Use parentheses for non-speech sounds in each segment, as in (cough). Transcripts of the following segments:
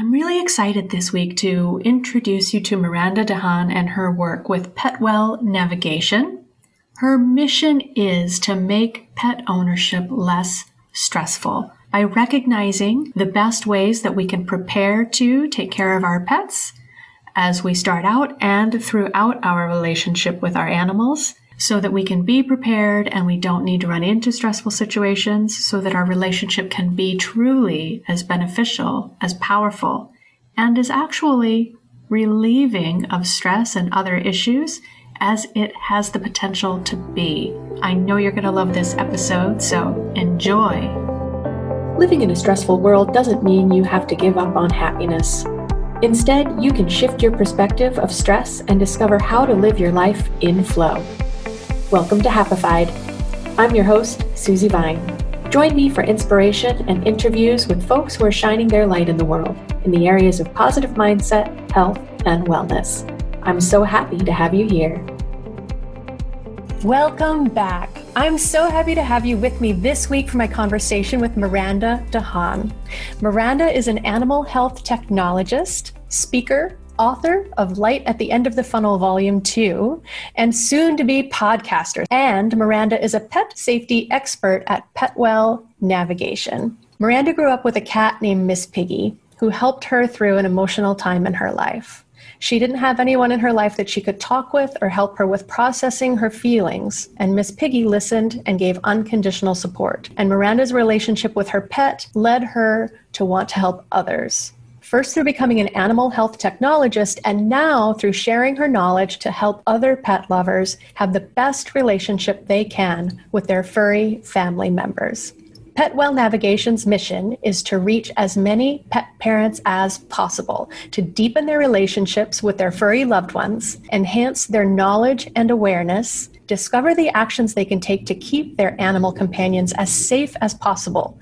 I'm really excited this week to introduce you to Miranda de Haan and her work with Petwell Navigation. Her mission is to make pet ownership less stressful by recognizing the best ways that we can prepare to take care of our pets as we start out and throughout our relationship with our animals so that we can be prepared and we don't need to run into stressful situations so that our relationship can be truly as beneficial, as powerful, and as actually relieving of stress and other issues as it has the potential to be. I know you're going to love this episode, so enjoy. Living in a stressful world doesn't mean you have to give up on happiness. Instead, you can shift your perspective of stress and discover how to live your life in flow. Welcome to Happified. I'm your host, Susie Vine. Join me for inspiration and interviews with folks who are shining their light in the world in the areas of positive mindset, health, and wellness. I'm so happy to have you here. Welcome back. I'm so happy to have you with me this week for my conversation with Miranda de Haan. Miranda is an animal health technologist, speaker, author of Light at the End of the Funnel, Volume 2, and soon to be podcaster. And Miranda is a pet safety expert at Petwell Navigation. Miranda grew up with a cat named Miss Piggy, who helped her through an emotional time in her life. She didn't have anyone in her life that she could talk with or help her with processing her feelings, and Miss Piggy listened and gave unconditional support. And Miranda's relationship with her pet led her to want to help others first through becoming an animal health technologist, and now through sharing her knowledge to help other pet lovers have the best relationship they can with their furry family members. Petwell Navigation's mission is to reach as many pet parents as possible to deepen their relationships with their furry loved ones, enhance their knowledge and awareness, discover the actions they can take to keep their animal companions as safe as possible,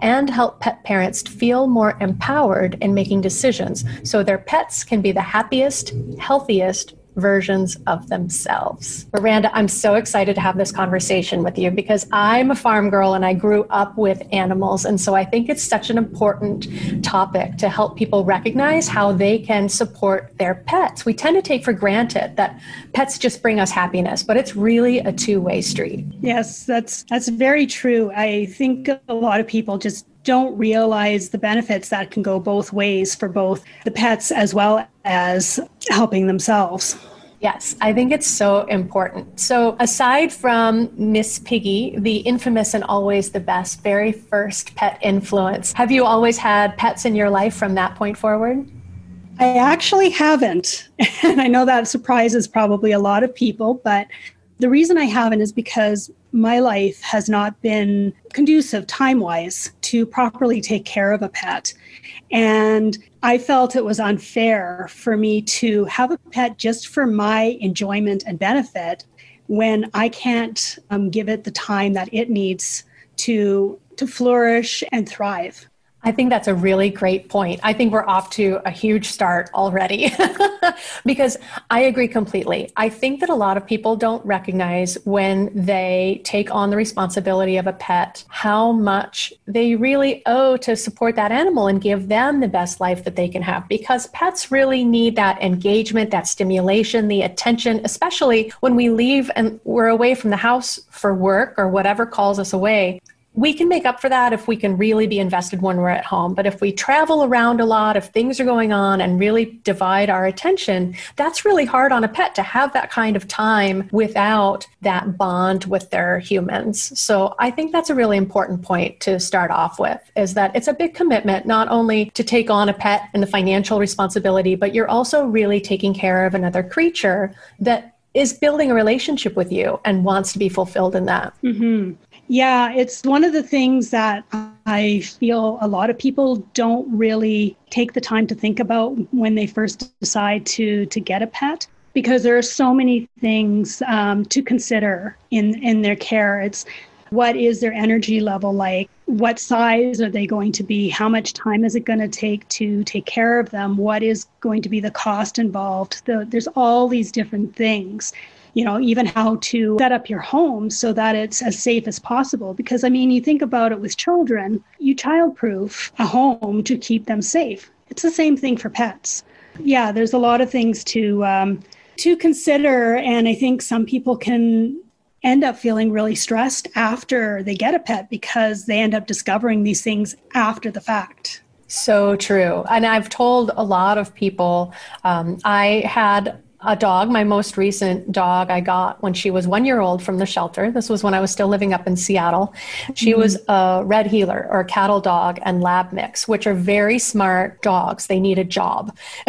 and help pet parents feel more empowered in making decisions so their pets can be the happiest, healthiest, versions of themselves. Miranda, I'm so excited to have this conversation with you because I'm a farm girl and I grew up with animals. And so I think it's such an important topic to help people recognize how they can support their pets. We tend to take for granted that pets just bring us happiness, but it's really a two-way street. Yes, that's that's very true. I think a lot of people just don't realize the benefits that can go both ways for both the pets as well as helping themselves. Yes, I think it's so important. So, aside from Miss Piggy, the infamous and always the best, very first pet influence, have you always had pets in your life from that point forward? I actually haven't. (laughs) And I know that surprises probably a lot of people, but the reason I haven't is because my life has not been conducive time wise to properly take care of a pet. And I felt it was unfair for me to have a pet just for my enjoyment and benefit when I can't um, give it the time that it needs to to flourish and thrive. I think that's a really great point. I think we're off to a huge start already (laughs) because I agree completely. I think that a lot of people don't recognize when they take on the responsibility of a pet how much they really owe to support that animal and give them the best life that they can have because pets really need that engagement, that stimulation, the attention, especially when we leave and we're away from the house for work or whatever calls us away we can make up for that if we can really be invested when we're at home. But if we travel around a lot, if things are going on and really divide our attention, that's really hard on a pet to have that kind of time without that bond with their humans. So I think that's a really important point to start off with is that it's a big commitment, not only to take on a pet and the financial responsibility, but you're also really taking care of another creature that is building a relationship with you and wants to be fulfilled in that. Mm-hmm. Yeah, it's one of the things that I feel a lot of people don't really take the time to think about when they first decide to to get a pet because there are so many things um, to consider in in their care. It's what is their energy level like? What size are they going to be? How much time is it going to take to take care of them? What is going to be the cost involved? The, there's all these different things you know, even how to set up your home so that it's as safe as possible. Because, I mean, you think about it with children, you childproof a home to keep them safe. it's the same thing for pets. Yeah, there's a lot of things to um, to consider, and I think some people can end up feeling really stressed after they get a pet because they end up discovering these things after the fact. So true. And I've told a lot of people, um, I had a dog, my most recent dog, I got when she was one year old from the shelter. This was when I was still living up in Seattle. She mm-hmm. was a red heeler or a cattle dog and lab mix, which are very smart dogs. They need a job. (laughs)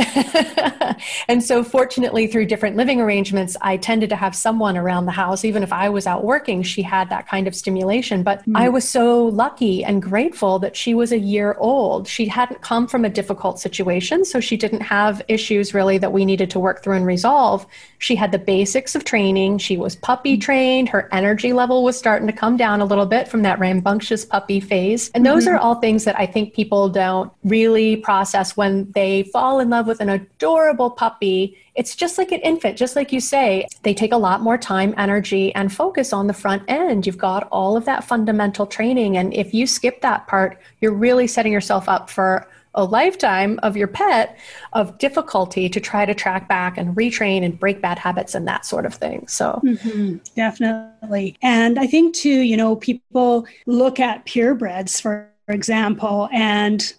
and so, fortunately, through different living arrangements, I tended to have someone around the house. Even if I was out working, she had that kind of stimulation. But mm-hmm. I was so lucky and grateful that she was a year old. She hadn't come from a difficult situation, so she didn't have issues really that we needed to work through and resolve resolve, she had the basics of training. She was puppy trained. Her energy level was starting to come down a little bit from that rambunctious puppy phase. And those mm-hmm. are all things that I think people don't really process when they fall in love with an adorable puppy. It's just like an infant, just like you say, they take a lot more time, energy, and focus on the front end. You've got all of that fundamental training. And if you skip that part, you're really setting yourself up for a lifetime of your pet of difficulty to try to track back and retrain and break bad habits and that sort of thing. So, mm-hmm, definitely. And I think, too, you know, people look at purebreds, for example, and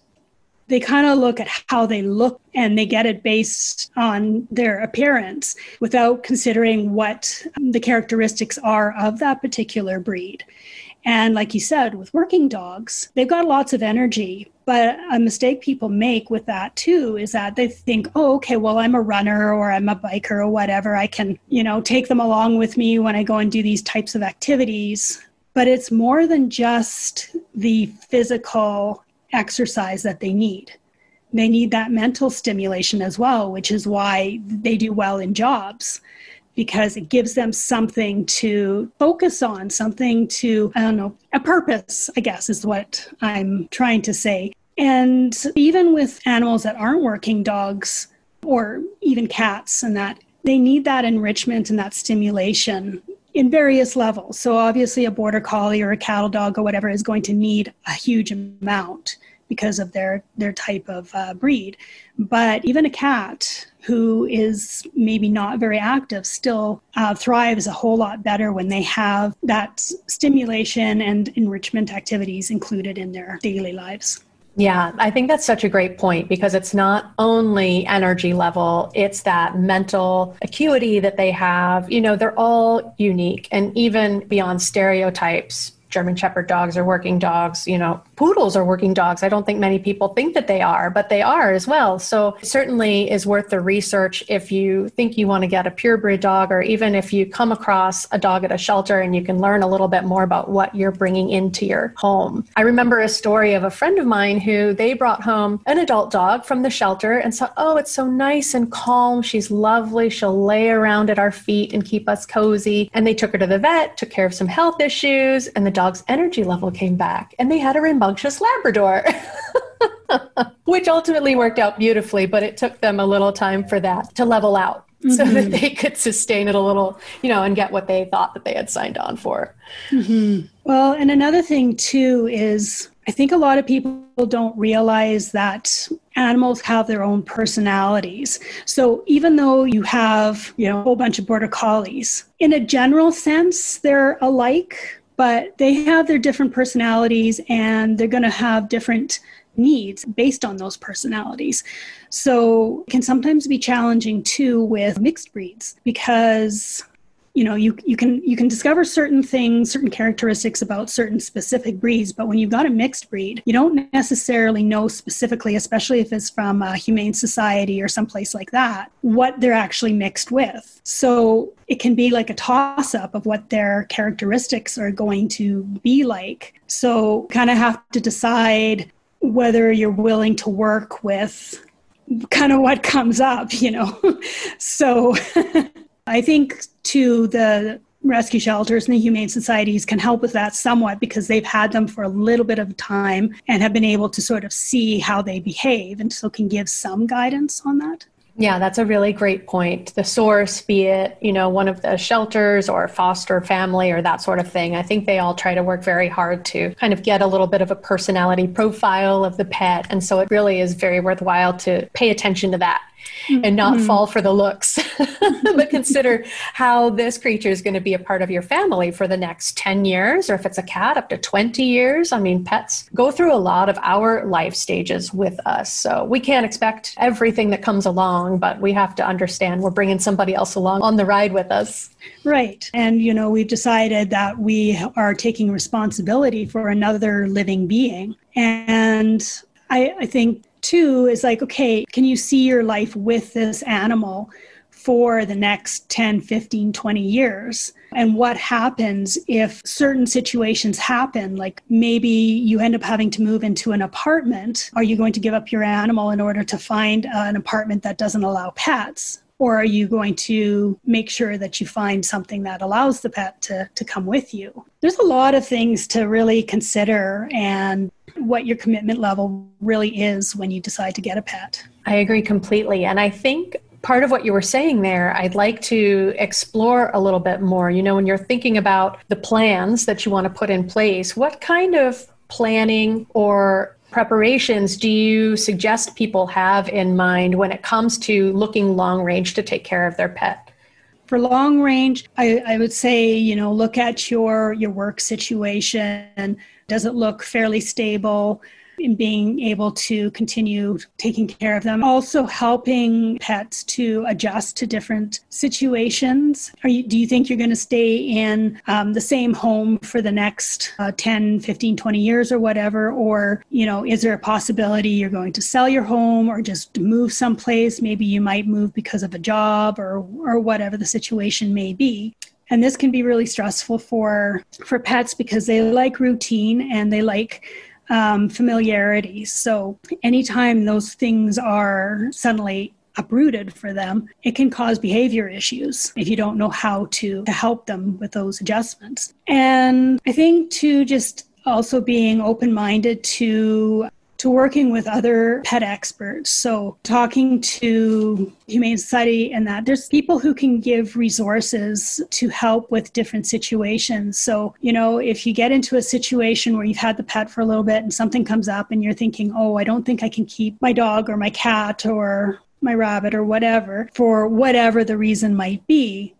they kind of look at how they look and they get it based on their appearance without considering what the characteristics are of that particular breed. And like you said, with working dogs, they've got lots of energy. But a mistake people make with that too is that they think, oh, okay, well, I'm a runner or I'm a biker or whatever. I can, you know, take them along with me when I go and do these types of activities. But it's more than just the physical exercise that they need. They need that mental stimulation as well, which is why they do well in jobs because it gives them something to focus on, something to, I don't know, a purpose, I guess is what I'm trying to say. And even with animals that aren't working dogs or even cats and that, they need that enrichment and that stimulation in various levels. So obviously a border collie or a cattle dog or whatever is going to need a huge amount because of their their type of uh, breed. But even a cat who is maybe not very active still uh, thrives a whole lot better when they have that stimulation and enrichment activities included in their daily lives. Yeah, I think that's such a great point because it's not only energy level, it's that mental acuity that they have. You know, they're all unique and even beyond stereotypes German Shepherd dogs are working dogs, you know, poodles are working dogs. I don't think many people think that they are, but they are as well. So certainly is worth the research if you think you want to get a purebred dog, or even if you come across a dog at a shelter and you can learn a little bit more about what you're bringing into your home. I remember a story of a friend of mine who they brought home an adult dog from the shelter and saw, oh, it's so nice and calm. She's lovely. She'll lay around at our feet and keep us cozy. And they took her to the vet, took care of some health issues, and the dog's energy level came back and they had a rambunctious Labrador. (laughs) Which ultimately worked out beautifully, but it took them a little time for that to level out mm-hmm. so that mm-hmm. they could sustain it a little, you know, and get what they thought that they had signed on for. Mm-hmm. Well, and another thing too is I think a lot of people don't realize that animals have their own personalities. So even though you have, you know, a whole bunch of border collies, in a general sense, they're alike but they have their different personalities and they're going to have different needs based on those personalities. So it can sometimes be challenging too with mixed breeds because you know you, you can you can discover certain things certain characteristics about certain specific breeds but when you've got a mixed breed you don't necessarily know specifically especially if it's from a humane society or someplace like that what they're actually mixed with. So it can be like a toss up of what their characteristics are going to be like. So kind of have to decide whether you're willing to work with kind of what comes up you know? (laughs) So (laughs) I think to the rescue shelters and the humane societies can help with that somewhat because they've had them for a little bit of time and have been able to sort of see how they behave and so can give some guidance on that. Yeah, that's a really great point. The source, be it, you know, one of the shelters or foster family or that sort of thing, I think they all try to work very hard to kind of get a little bit of a personality profile of the pet. And so it really is very worthwhile to pay attention to that and not mm-hmm. fall for the looks, (laughs) but consider how this creature is going to be a part of your family for the next 10 years, or if it's a cat, up to 20 years. I mean, pets go through a lot of our life stages with us. So we can't expect everything that comes along, but we have to understand we're bringing somebody else along on the ride with us. Right. And, you know, we've decided that we are taking responsibility for another living being. And I, I think two is like, okay, can you see your life with this animal for the next 10, 15, 20 years? And what happens if certain situations happen? Like maybe you end up having to move into an apartment. Are you going to give up your animal in order to find an apartment that doesn't allow pets? Or are you going to make sure that you find something that allows the pet to, to come with you? There's a lot of things to really consider and what your commitment level really is when you decide to get a pet. I agree completely. And I think part of what you were saying there, I'd like to explore a little bit more. You know, when you're thinking about the plans that you want to put in place, what kind of planning or preparations do you suggest people have in mind when it comes to looking long range to take care of their pet? For long range, I, I would say, you know, look at your your work situation does it look fairly stable? In being able to continue taking care of them. Also, helping pets to adjust to different situations. You, do you think you're going to stay in um, the same home for the next uh, 10, 15, 20 years or whatever? Or, you know, is there a possibility you're going to sell your home or just move someplace? Maybe you might move because of a job or, or whatever the situation may be and this can be really stressful for for pets because they like routine and they like um, familiarity. So anytime those things are suddenly uprooted for them it can cause behavior issues if you don't know how to to help them with those adjustments. And i think to just also being open minded to to working with other pet experts. So, talking to Humane Society and that there's people who can give resources to help with different situations. So, you know, if you get into a situation where you've had the pet for a little bit and something comes up and you're thinking, oh, I don't think I can keep my dog or my cat or my rabbit or whatever for whatever the reason might be,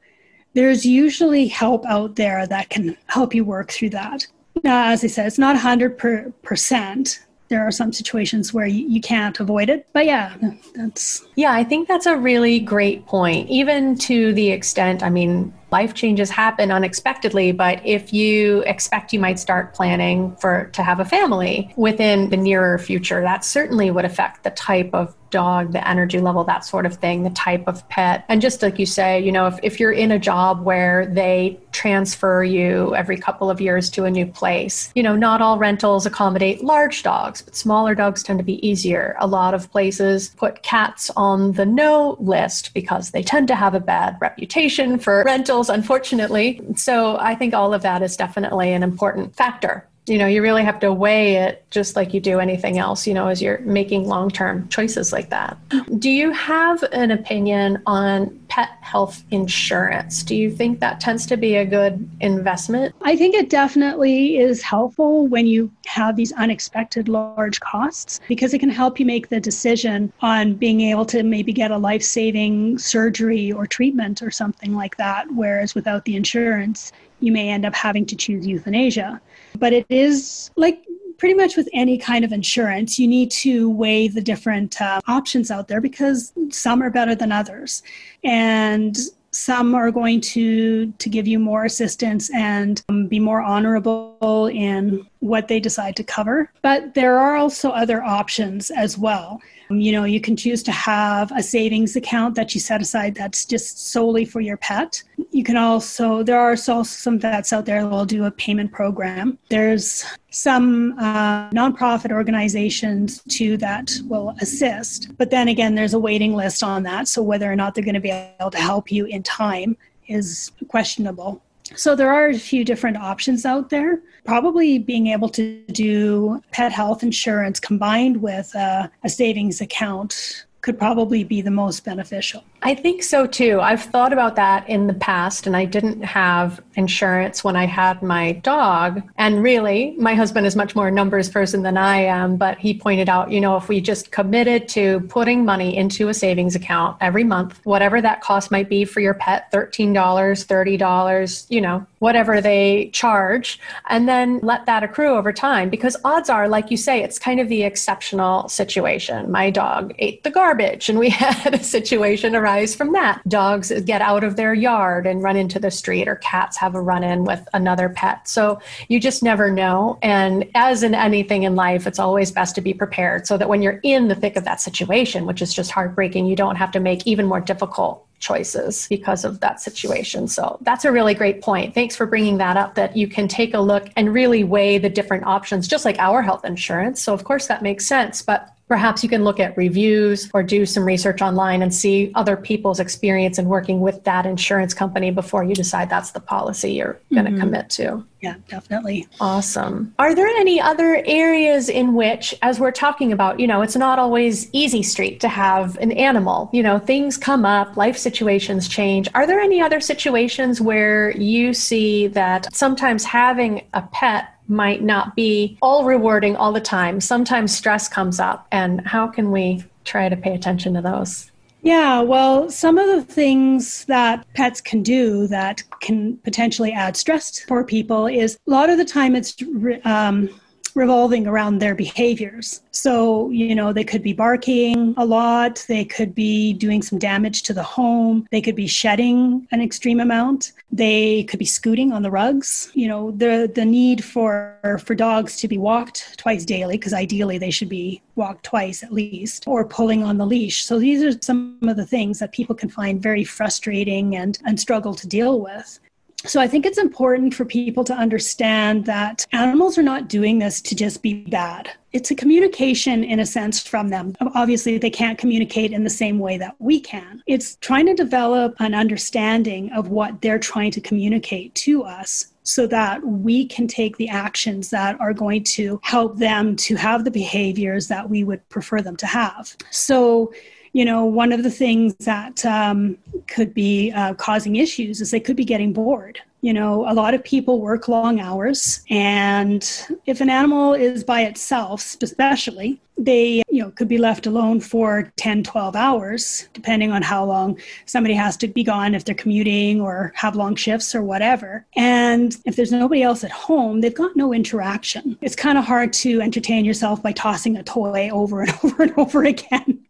there's usually help out there that can help you work through that. Now, as I said, it's not 100% there are some situations where you, you can't avoid it. But yeah, that's. Yeah, I think that's a really great point. Even to the extent, I mean, life changes happen unexpectedly but if you expect you might start planning for to have a family within the nearer future that certainly would affect the type of dog, the energy level, that sort of thing, the type of pet. And just like you say, you know, if, if you're in a job where they transfer you every couple of years to a new place, you know, not all rentals accommodate large dogs, but smaller dogs tend to be easier. A lot of places put cats on the no list because they tend to have a bad reputation for rentals, unfortunately. So I think all of that is definitely an important factor you know, you really have to weigh it just like you do anything else, you know, as you're making long term choices like that. Do you have an opinion on pet health insurance? Do you think that tends to be a good investment? I think it definitely is helpful when you have these unexpected large costs because it can help you make the decision on being able to maybe get a life saving surgery or treatment or something like that. Whereas without the insurance, you may end up having to choose euthanasia. But it is like pretty much with any kind of insurance, you need to weigh the different uh, options out there because some are better than others. And some are going to to give you more assistance and um, be more honorable in what they decide to cover but there are also other options as well you know, you can choose to have a savings account that you set aside that's just solely for your pet. You can also, there are also some vets out there that will do a payment program. There's some uh, nonprofit organizations too that will assist. But then again, there's a waiting list on that. So whether or not they're going to be able to help you in time is questionable. So there are a few different options out there. Probably being able to do pet health insurance combined with a, a savings account could probably be the most beneficial. I think so too. I've thought about that in the past, and I didn't have insurance when I had my dog. And really, my husband is much more a numbers person than I am, but he pointed out, you know, if we just committed to putting money into a savings account every month, whatever that cost might be for your pet $13, $30, you know, whatever they charge, and then let that accrue over time. Because odds are, like you say, it's kind of the exceptional situation. My dog ate the garbage, and we (laughs) had a situation arise from that. Dogs get out of their yard and run into the street, or cats have a run in with another pet. So you just never know. And as in anything in life, it's always best to be prepared so that when you're in the thick of that situation, which is just heartbreaking, you don't have to make even more difficult choices because of that situation. So that's a really great point. Thanks for bringing that up that you can take a look and really weigh the different options, just like our health insurance. So, of course, that makes sense. But Perhaps you can look at reviews or do some research online and see other people's experience in working with that insurance company before you decide that's the policy you're going to mm-hmm. commit to. Yeah, definitely. Awesome. Are there any other areas in which, as we're talking about, you know, it's not always easy street to have an animal? You know, things come up, life situations change. Are there any other situations where you see that sometimes having a pet might not be all rewarding all the time. Sometimes stress comes up, and how can we try to pay attention to those? Yeah, well, some of the things that pets can do that can potentially add stress for people is a lot of the time it's um, revolving around their behaviors. So, you know, they could be barking a lot, they could be doing some damage to the home, they could be shedding an extreme amount, they could be scooting on the rugs. You know, the the need for for dogs to be walked twice daily because ideally they should be walked twice at least or pulling on the leash. So these are some of the things that people can find very frustrating and and struggle to deal with. So I think it's important for people to understand that animals are not doing this to just be bad. It's a communication in a sense from them. Obviously, they can't communicate in the same way that we can. It's trying to develop an understanding of what they're trying to communicate to us so that we can take the actions that are going to help them to have the behaviors that we would prefer them to have. So you know, one of the things that um, could be uh, causing issues is they could be getting bored. You know, a lot of people work long hours, and if an animal is by itself, especially, they, you know, could be left alone for 10, 12 hours, depending on how long somebody has to be gone if they're commuting or have long shifts or whatever. And if there's nobody else at home, they've got no interaction. It's kind of hard to entertain yourself by tossing a toy over and (laughs) over and over again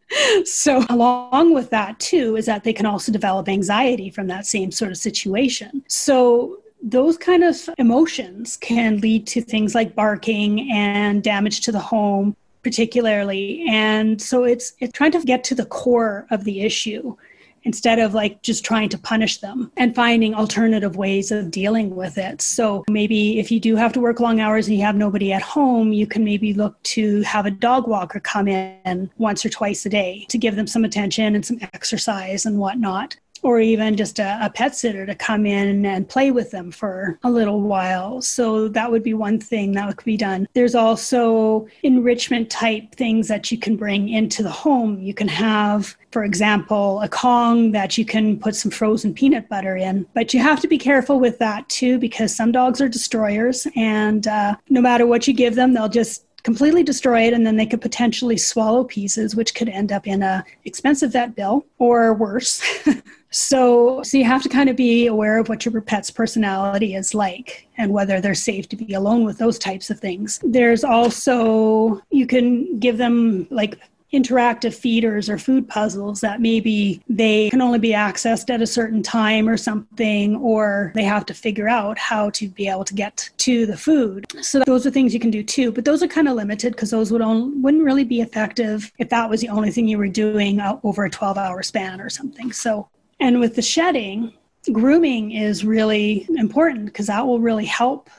so along with that too is that they can also develop anxiety from that same sort of situation. So those kind of emotions can lead to things like barking and damage to the home particularly. And so it's it's trying to get to the core of the issue instead of like just trying to punish them and finding alternative ways of dealing with it. So maybe if you do have to work long hours and you have nobody at home, you can maybe look to have a dog walker come in once or twice a day to give them some attention and some exercise and whatnot or even just a, a, pet sitter to come in and play with them for a little while. So that would be one thing that could be done. There's also enrichment type things that you can bring into the home. You can have, for example, a Kong that you can put some frozen peanut butter in. But you have to be careful with that too, because some dogs are destroyers, and uh, no matter what you give them, they'll just completely destroy it and then they could potentially swallow pieces which could end up in a expensive vet bill or worse (laughs) So, so you have to kind of be aware of what your pet's personality is like and whether they're safe to be alone with those types of things. There's also, you can give them like interactive feeders or food puzzles that maybe they can only be accessed at a certain time or something, or they have to figure out how to be able to get to the food. So those are things you can do too, but those are kind of limited because those would only, wouldn't really be effective if that was the only thing you were doing over a 12 hour span or something. So and with the shedding, grooming is really important because that will really help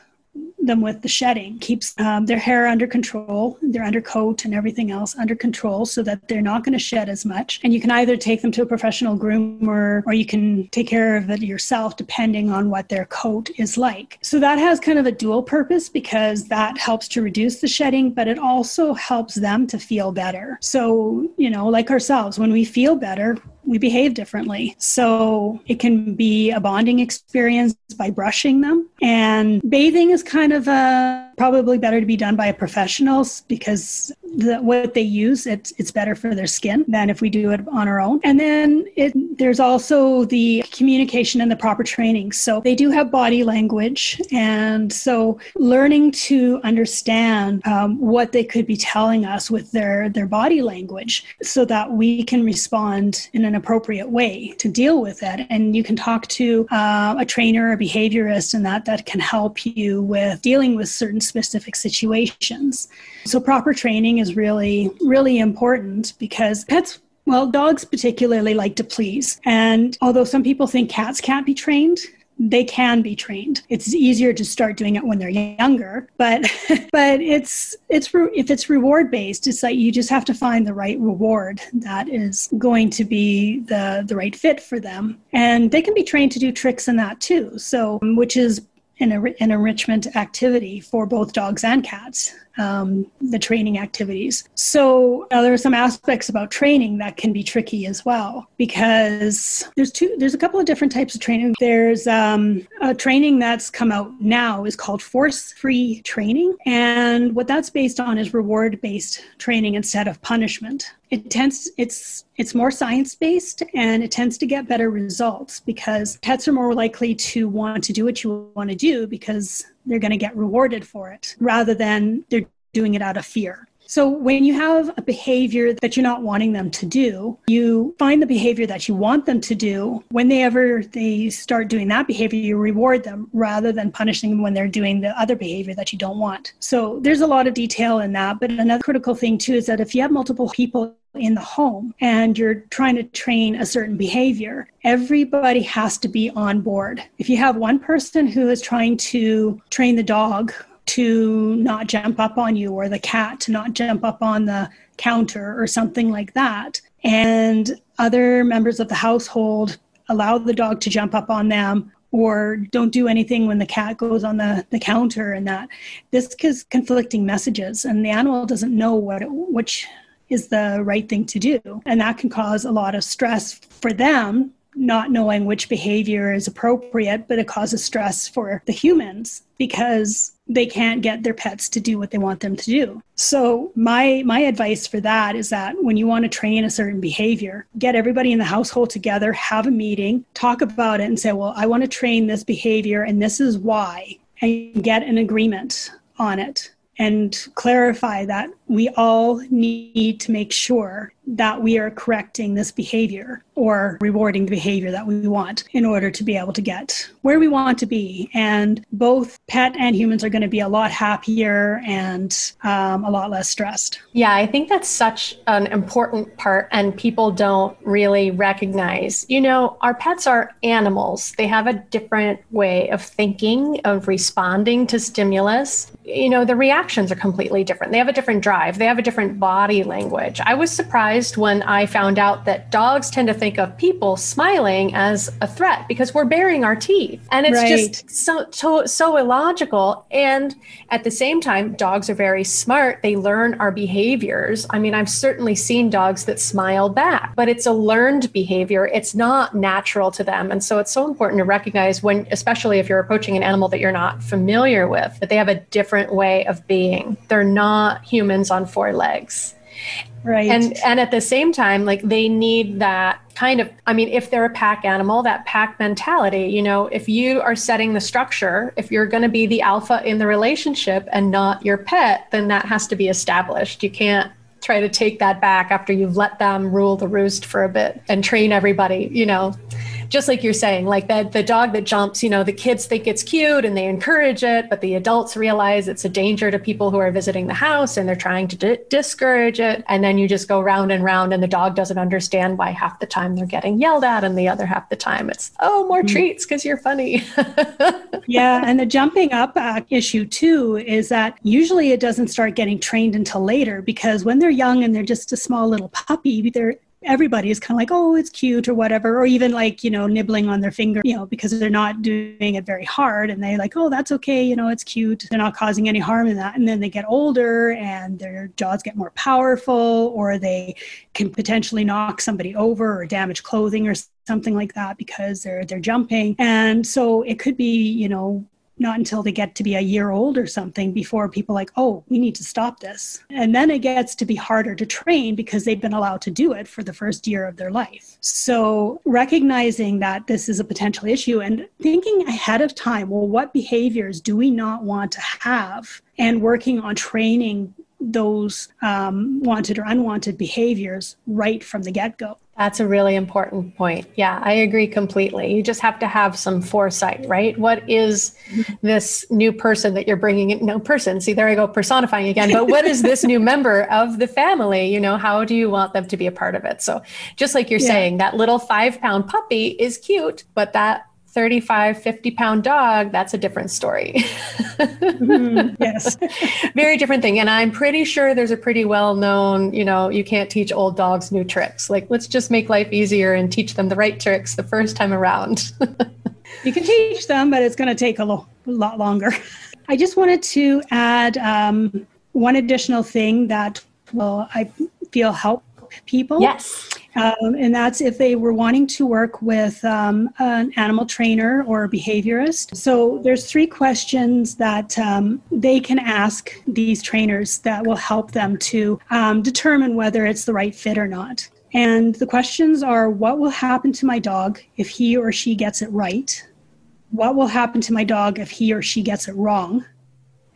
them with the shedding, keeps um, their hair under control, their undercoat and everything else under control so that they're not going to shed as much. And you can either take them to a professional groomer or you can take care of it yourself depending on what their coat is like. So that has kind of a dual purpose because that helps to reduce the shedding, but it also helps them to feel better. So, you know, like ourselves, when we feel better, we behave differently. So it can be a bonding experience by brushing them. And bathing is kind of a, probably better to be done by a professional because the, what they use, it's, it's better for their skin than if we do it on our own. And then it, there's also the communication and the proper training. So they do have body language. And so learning to understand um, what they could be telling us with their, their body language so that we can respond in an appropriate way to deal with it. And you can talk to uh, a trainer, a behaviorist, and that that can help you with dealing with certain specific situations. So proper training is really, really important because pets well, dogs particularly like to please. And although some people think cats can't be trained, they can be trained. It's easier to start doing it when they're younger, but (laughs) but it's it's if it's reward based, it's like you just have to find the right reward that is going to be the the right fit for them, and they can be trained to do tricks in that too. So, which is an, enrichment activity for both dogs and cats um, the training activities. So uh, there are some aspects about training that can be tricky as well because there's two. There's a couple of different types of training. There's um, a training that's come out now is called force-free training, and what that's based on is reward-based training instead of punishment. It tends it's it's more science-based and it tends to get better results because pets are more likely to want to do what you want to do because they're going to get rewarded for it rather than they're doing it out of fear. So when you have a behavior that you're not wanting them to do, you find the behavior that you want them to do. When they ever they start doing that behavior, you reward them rather than punishing them when they're doing the other behavior that you don't want. So there's a lot of detail in that, but another critical thing too is that if you have multiple people in the home and you're trying to train a certain behavior, everybody has to be on board. If you have one person who is trying to train the dog to not jump up on you or the cat to not jump up on the counter or something like that. And other members of the household allow the dog to jump up on them or don't do anything when the cat goes on the, the counter and that. This is conflicting messages and the animal doesn't know what it, which is the right thing to do. And that can cause a lot of stress for them not knowing which behavior is appropriate, but it causes stress for the humans because they can't get their pets to do what they want them to do. So my my advice for that is that when you want to train a certain behavior, get everybody in the household together, have a meeting, talk about it and say, "Well, I want to train this behavior and this is why." And get an agreement on it and clarify that we all need to make sure that we are correcting this behavior or rewarding the behavior that we want in order to be able to get where we want to be. And both pet and humans are going to be a lot happier and um, a lot less stressed. Yeah, I think that's such an important part, and people don't really recognize. You know, our pets are animals, they have a different way of thinking, of responding to stimulus. You know, the reactions are completely different. They have a different drive, they have a different body language. I was surprised surprised when I found out that dogs tend to think of people smiling as a threat because we're baring our teeth. And it's right. just so, so, so illogical. And at the same time, dogs are very smart. They learn our behaviors. I mean, I've certainly seen dogs that smile back, but it's a learned behavior. It's not natural to them. And so it's so important to recognize when, especially if you're approaching an animal that you're not familiar with, that they have a different way of being. They're not humans on four legs. Right. And and at the same time, like they need that kind of I mean, if they're a pack animal, that pack mentality, you know, if you are setting the structure, if you're gonna be the alpha in the relationship and not your pet, then that has to be established. You can't try to take that back after you've let them rule the roost for a bit and train everybody, you know just like you're saying, like that the dog that jumps, you know, the kids think it's cute and they encourage it, but the adults realize it's a danger to people who are visiting the house and they're trying to di- discourage it. And then you just go round and round, and the dog doesn't understand why half the time they're getting yelled at, and the other half the time it's, oh, more mm-hmm. treats because you're funny. (laughs) yeah. And the jumping up uh, issue too is that usually it doesn't start getting trained until later because when they're young and they're just a small little puppy, they're everybody is kind of like, oh, it's cute or whatever, or even like, you know, nibbling on their finger, you know, because they're not doing it very hard and they like, oh, that's okay, you know, it's cute. They're not causing any harm in that. And then they get older and their jaws get more powerful or they can potentially knock somebody over or damage clothing or something like that because they're they're jumping. And so it could be, you know, not until they get to be a year old or something before people like, oh, we need to stop this. And then it gets to be harder to train because they've been allowed to do it for the first year of their life. So recognizing that this is a potential issue and thinking ahead of time, well, what behaviors do we not want to have? And working on training those um, wanted or unwanted behaviors right from the get go. That's a really important point. Yeah, I agree completely. You just have to have some foresight, right? What is this new person that you're bringing in? No person. See, there I go personifying again. But what is this new member of the family? You know, how do you want them to be a part of it? So, just like you're yeah. saying, that little five pound puppy is cute, but that 35, 50 pound dog, that's a different story. mm, yes. (laughs) Very different thing. And I'm pretty sure there's a pretty well known, you know, you can't teach old dogs new tricks. Like, let's just make life easier and teach them the right tricks the first time around. (laughs) you can teach them, but it's going to take a lo- lot longer. I just wanted to add um, one additional thing that will, I feel, help people. Yes. Um, and that's if they were wanting to work with um, an animal trainer or a behaviorist. So there's three questions that um, they can ask these trainers that will help them to um, determine whether it's the right fit or not. And the questions are what will happen to my dog if he or she gets it right? What will happen to my dog if he or she gets it wrong?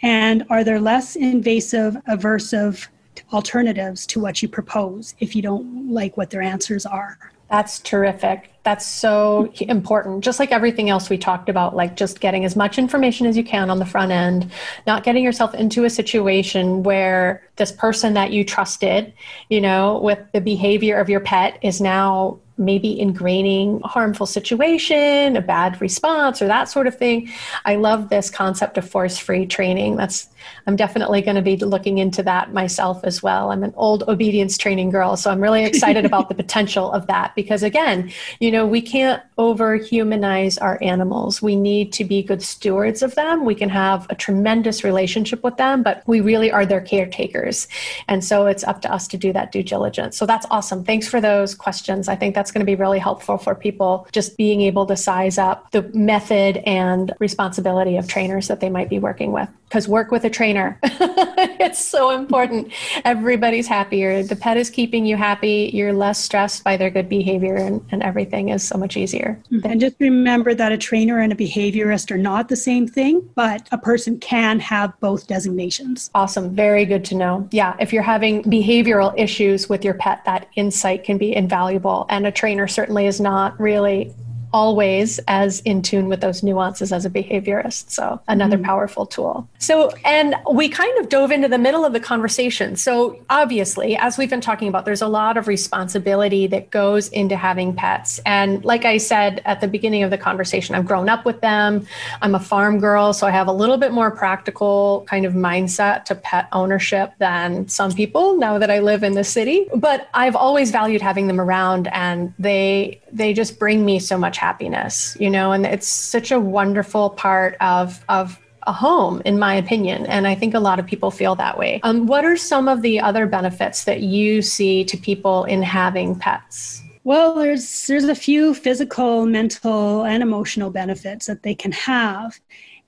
And are there less invasive, aversive alternatives to what you propose if you don't like what their answers are. That's terrific. That's so important. Just like everything else we talked about, like just getting as much information as you can on the front end, not getting yourself into a situation where this person that you trusted, you know, with the behavior of your pet is now maybe ingraining a harmful situation, a bad response, or that sort of thing. I love this concept of force free training. That's I'm definitely going to be looking into that myself as well. I'm an old obedience training girl, so I'm really excited about the (laughs) potential of that because, again, you know, we can't over humanize our animals. We need to be good stewards of them. We can have a tremendous relationship with them, but we really are their caretakers. And so it's up to us to do that due diligence. So that's awesome. Thanks for those questions. I think that's going to be really helpful for people just being able to size up the method and responsibility of trainers that they might be working with because work with a trainer. (laughs) it's so important. Everybody's happier. The pet is keeping you happy. You're less stressed by their good behavior, and, and everything is so much easier. Mm-hmm. And just remember that a trainer and a behaviorist are not the same thing, but a person can have both designations. Awesome. Very good to know. Yeah. If you're having behavioral issues with your pet, that insight can be invaluable. And a trainer certainly is not really always as in tune with those nuances as a behaviorist. So, another mm-hmm. powerful tool. So, and we kind of dove into the middle of the conversation. So, obviously, as we've been talking about, there's a lot of responsibility that goes into having pets. And like I said at the beginning of the conversation, I've grown up with them. I'm a farm girl, so I have a little bit more practical kind of mindset to pet ownership than some people now that I live in the city. But I've always valued having them around and they they just bring me so much happiness, you know, and it's such a wonderful part of of a home, in my opinion. And I think a lot of people feel that way. Um, what are some of the other benefits that you see to people in having pets? Well, there's there's a few physical, mental, and emotional benefits that they can have.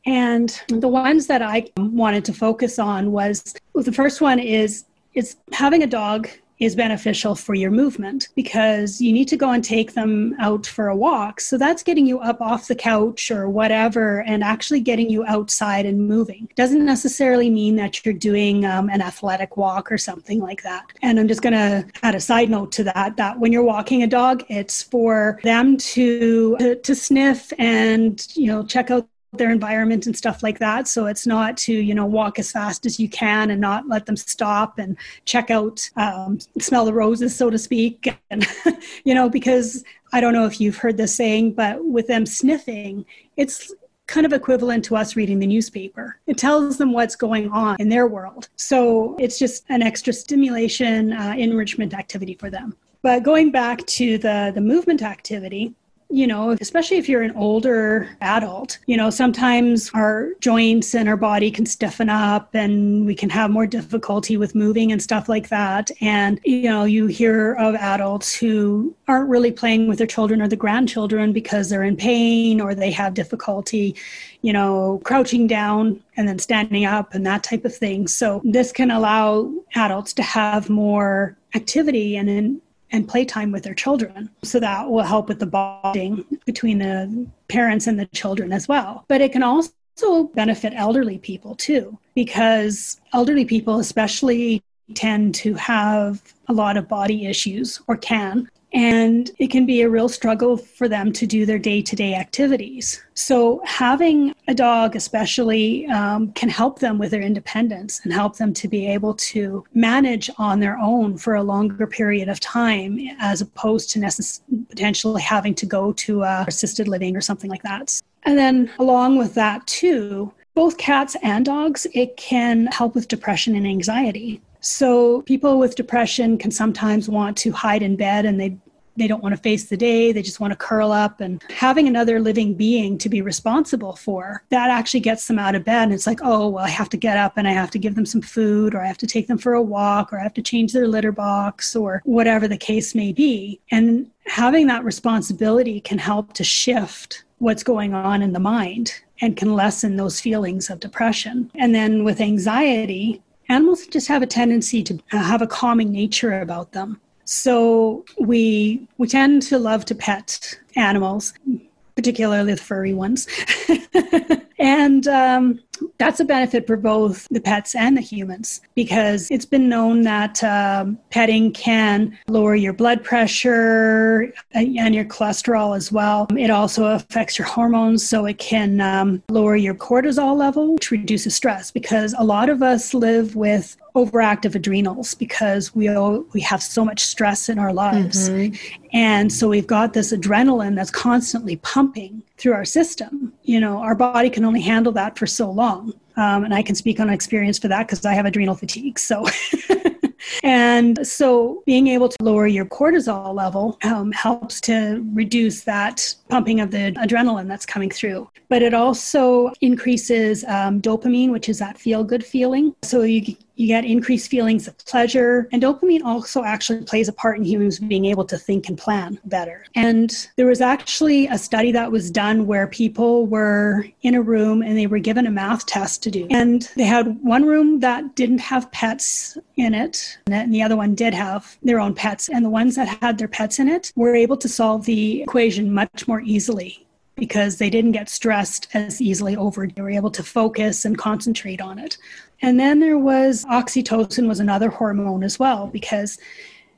And the ones that I wanted to focus on was the first one is is having a dog is beneficial for your movement because you need to go and take them out for a walk. So that's getting you up off the couch or whatever and actually getting you outside and moving. Doesn't necessarily mean that you're doing um, an athletic walk or something like that. And I'm just going to add a side note to that that when you're walking a dog, it's for them to, to, to sniff and, you know, check out their environment and stuff like that. So it's not to, you know, walk as fast as you can and not let them stop and check out, um, smell the roses, so to speak. And, (laughs) you know, because I don't know if you've heard this saying, but with them sniffing, it's kind of equivalent to us reading the newspaper. It tells them what's going on in their world. So it's just an extra stimulation, uh, enrichment activity for them. But going back to the, the movement activity, you know, especially if you're an older adult, you know, sometimes our joints and our body can stiffen up and we can have more difficulty with moving and stuff like that. And, you know, you hear of adults who aren't really playing with their children or the grandchildren because they're in pain or they have difficulty, you know, crouching down and then standing up and that type of thing. So this can allow adults to have more activity and and playtime with their children. So that will help with the bonding between the parents and the children as well. But it can also benefit elderly people too, because elderly people, especially, tend to have a lot of body issues or can and it can be a real struggle for them to do their day to day activities. So, having a dog, especially, um, can help them with their independence and help them to be able to manage on their own for a longer period of time, as opposed to necess- potentially having to go to uh, assisted living or something like that. And then, along with that, too, both cats and dogs, it can help with depression and anxiety. So people with depression can sometimes want to hide in bed and they they don't want to face the day they just want to curl up and having another living being to be responsible for that actually gets them out of bed and it's like oh well i have to get up and i have to give them some food or i have to take them for a walk or i have to change their litter box or whatever the case may be and having that responsibility can help to shift what's going on in the mind and can lessen those feelings of depression and then with anxiety animals just have a tendency to have a calming nature about them. So we we tend to love to pet animals, particularly the furry ones. (laughs) and um, that's a benefit for both the pets and the humans because it's been known that um, petting can lower your blood pressure and your cholesterol as well. It also affects your hormones, so it can um, lower your cortisol level, which reduces stress because a lot of us live with overactive adrenals because we all, we have so much stress in our lives. Mm-hmm. And so we've got this adrenaline that's constantly pumping through our system. You know, our body can only handle that for so long. Um, and I can speak on experience for that because I have adrenal fatigue. So, (laughs) and so being able to lower your cortisol level um, helps to reduce that pumping of the adrenaline that's coming through. But it also increases um, dopamine, which is that feel good feeling. So you you get increased feelings of pleasure. And dopamine also actually plays a part in humans being able to think and plan better. And there was actually a study that was done where people were in a room and they were given a math test to do. And they had one room that didn't have pets in it, and the other one did have their own pets. And the ones that had their pets in it were able to solve the equation much more easily because they didn't get stressed as easily over. They were able to focus and concentrate on it. And then there was oxytocin was another hormone as well because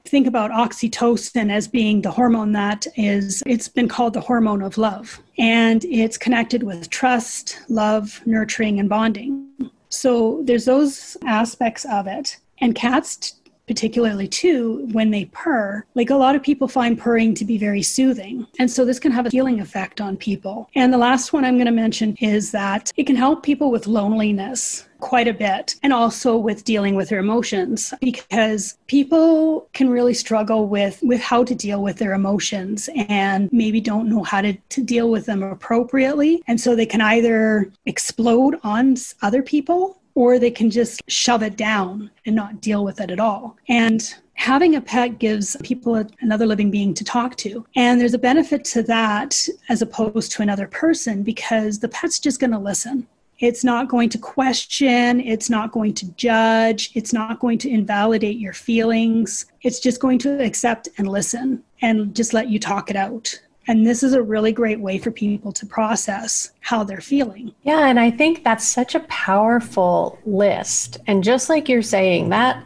think about oxytocin as being the hormone that is it's been called the hormone of love and it's connected with trust, love, nurturing and bonding. So there's those aspects of it. And cats particularly too when they purr like a lot of people find purring to be very soothing. And so this can have a healing effect on people. And the last one i'm going to mention is that it can help people with loneliness quite a bit and also with dealing with their emotions because people can really struggle with with how to deal with their emotions and maybe don't know how to, to deal with them appropriately. And so they can either explode on other people or they can just shove it down and not deal with it at all. And having a pet gives people a, another living being to talk to. And there's a benefit to that as opposed to another person because the pet's just going to listen. It's not going to question, it's not going to judge, it's not going to invalidate your feelings. It's just going to accept and listen and just let you talk it out. And this is a really great way for people to process how they're feeling. Yeah, and I think that's such a powerful list. And just like you're saying, that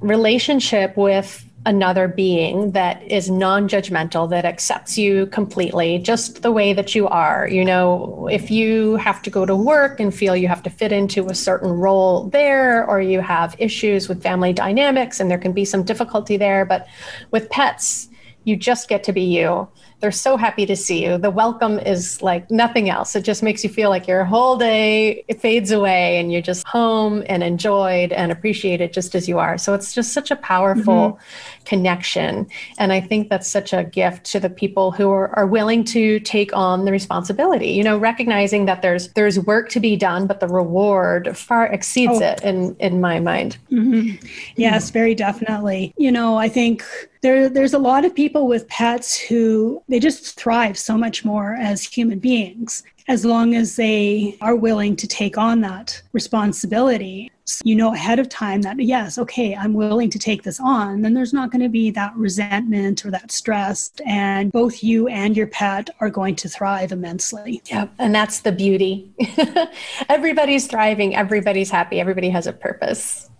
relationship with another being that is non judgmental, that accepts you completely, just the way that you are. You know, if you have to go to work and feel you have to fit into a certain role there, or you have issues with family dynamics and there can be some difficulty there, but with pets, you just get to be you they're so happy to see you. The welcome is like nothing else. It just makes you feel like your whole day it fades away and you're just home and enjoyed and appreciated just as you are. So it's just such a powerful mm-hmm. connection. And I think that's such a gift to the people who are, are willing to take on the responsibility, you know, recognizing that there's there's work to be done, but the reward far exceeds oh. it in, in my mind. Mm-hmm. Yes, very definitely. You know, I think there there's a lot of people with pets who they just thrive so much more as human beings as long as they are willing to take on that responsibility. So you know ahead of time that yes okay i'm willing to take this on. Then there's not going to be that resentment or that stress and both you and your pet are going to thrive immensely. Yep and that's the beauty. (laughs) Everybody's thriving everybody's happy everybody has a purpose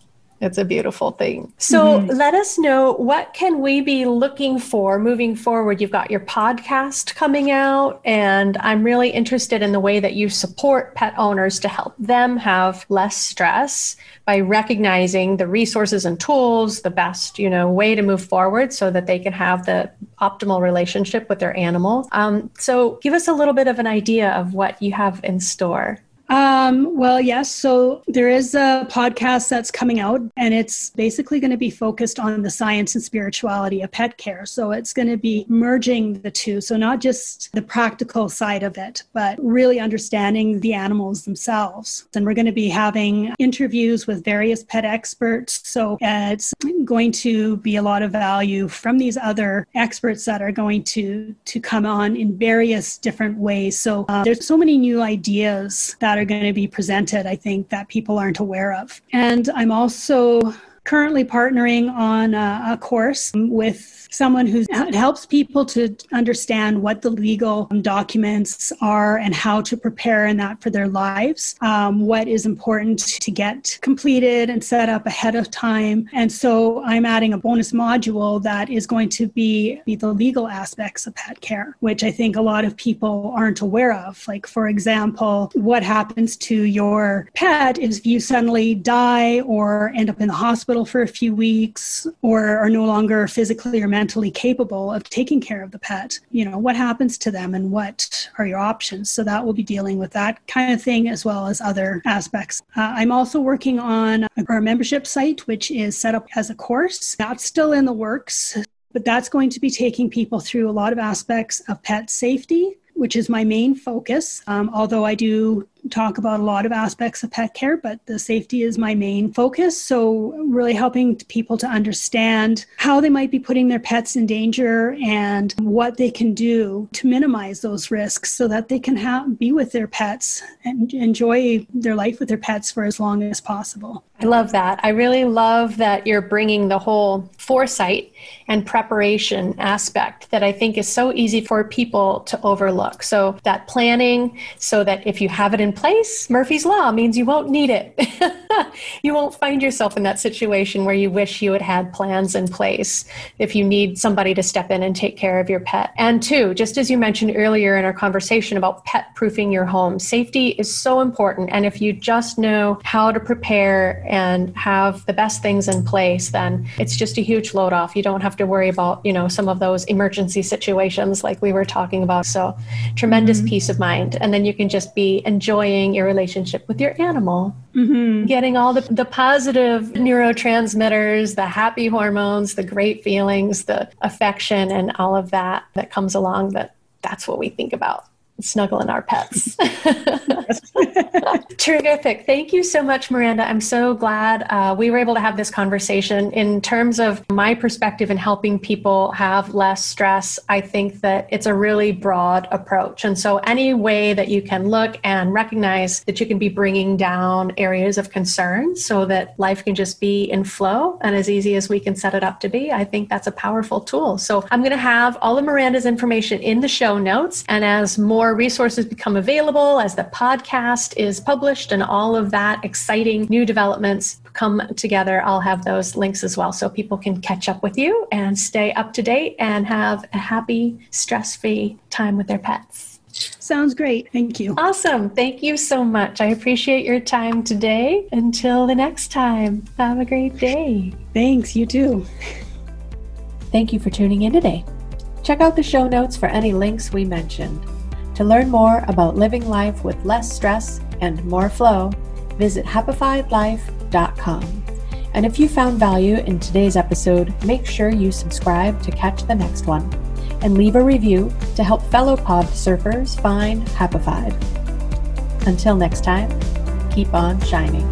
it's a beautiful thing. So mm-hmm. let us know what can we be looking for moving forward. You've got your podcast coming out and I'm really interested in the way that you support pet owners to help them have less stress by recognizing the resources and tools, the best, you know, way to move forward so that they can have the optimal relationship with their animal. Um, so give us a little bit of an idea of what you have in store. Um, well, yes. So there is a podcast that's coming out, and it's basically going to be focused on the science and spirituality of pet care. So it's going to be merging the two. So not just the practical side of it, but really understanding the animals themselves. And we're going to be having interviews with various pet experts. So it's going to be a lot of value from these other experts that are going to to come on in various different ways. So uh, there's so many new ideas that that are going to be presented, I think, that people aren't aware of. And I'm also currently partnering on a, a course with someone who helps people to understand what the legal documents are and how to prepare in that for their lives, um, what is important to get completed and set up ahead of time. And so I'm adding a bonus module that is going to be, be the legal aspects of pet care, which I think a lot of people aren't aware of. Like, for example, what happens to your pet if you suddenly die or end up in the hospital for a few weeks or are no longer physically or mentally capable of taking care of the pet you know what happens to them and what are your options? So that will be dealing with that kind of thing as well as other aspects. Uh, i'm also working on our membership site which is set up as a course. That's still in the works but that's going to be taking people through a lot of aspects of pet safety which is my main focus. Um, although I do talk about a lot of aspects of pet care, but the safety is my main focus. So, really helping people to understand how they might be putting their pets in danger and what they can do to minimize those risks so that they can have, be with their pets and enjoy their life with their pets for as long as possible. I love that. I really love that you're bringing the whole foresight and preparation aspect that I think is so easy for people to overlook. So, that planning, so that if you have it in place, Murphy's Law means you won't need it. (laughs) you won't find yourself in that situation where you wish you had had plans in place if you need somebody to step in and take care of your pet. And two, just as you mentioned earlier in our conversation about pet proofing your home, safety is so important. And if you just know how to prepare and have the best things in place, then it's just a huge load off. You don't have to worry about, you know, some of those emergency situations like we were talking about. So tremendous mm-hmm. peace of mind. And then you can just be enjoying your relationship with your animal, mm-hmm. getting all the, the positive neurotransmitters, the happy hormones, the great feelings, the affection, and all of that that comes along that that's what we think about. Snuggling our pets. (laughs) Terrific. Thank you so much, Miranda. I'm so glad uh, we were able to have this conversation. In terms of my perspective in helping people have less stress, I think that it's a really broad approach. And so, any way that you can look and recognize that you can be bringing down areas of concern so that life can just be in flow and as easy as we can set it up to be, I think that's a powerful tool. So, I'm going to have all of Miranda's information in the show notes. And as more resources become available, as the podcast is published, and all of that exciting new developments come together, I'll have those links as well so people can catch up with you and stay up to date and have a happy, stress free time with their pets. Sounds great. Thank you. Awesome. Thank you so much. I appreciate your time today. Until the next time, have a great day. Thanks. You too. Thank you for tuning in today. Check out the show notes for any links we mentioned. To learn more about living life with less stress and more flow, visit happifiedlife.com. And if you found value in today's episode, make sure you subscribe to catch the next one and leave a review to help fellow pod surfers find Happified. Until next time, keep on shining.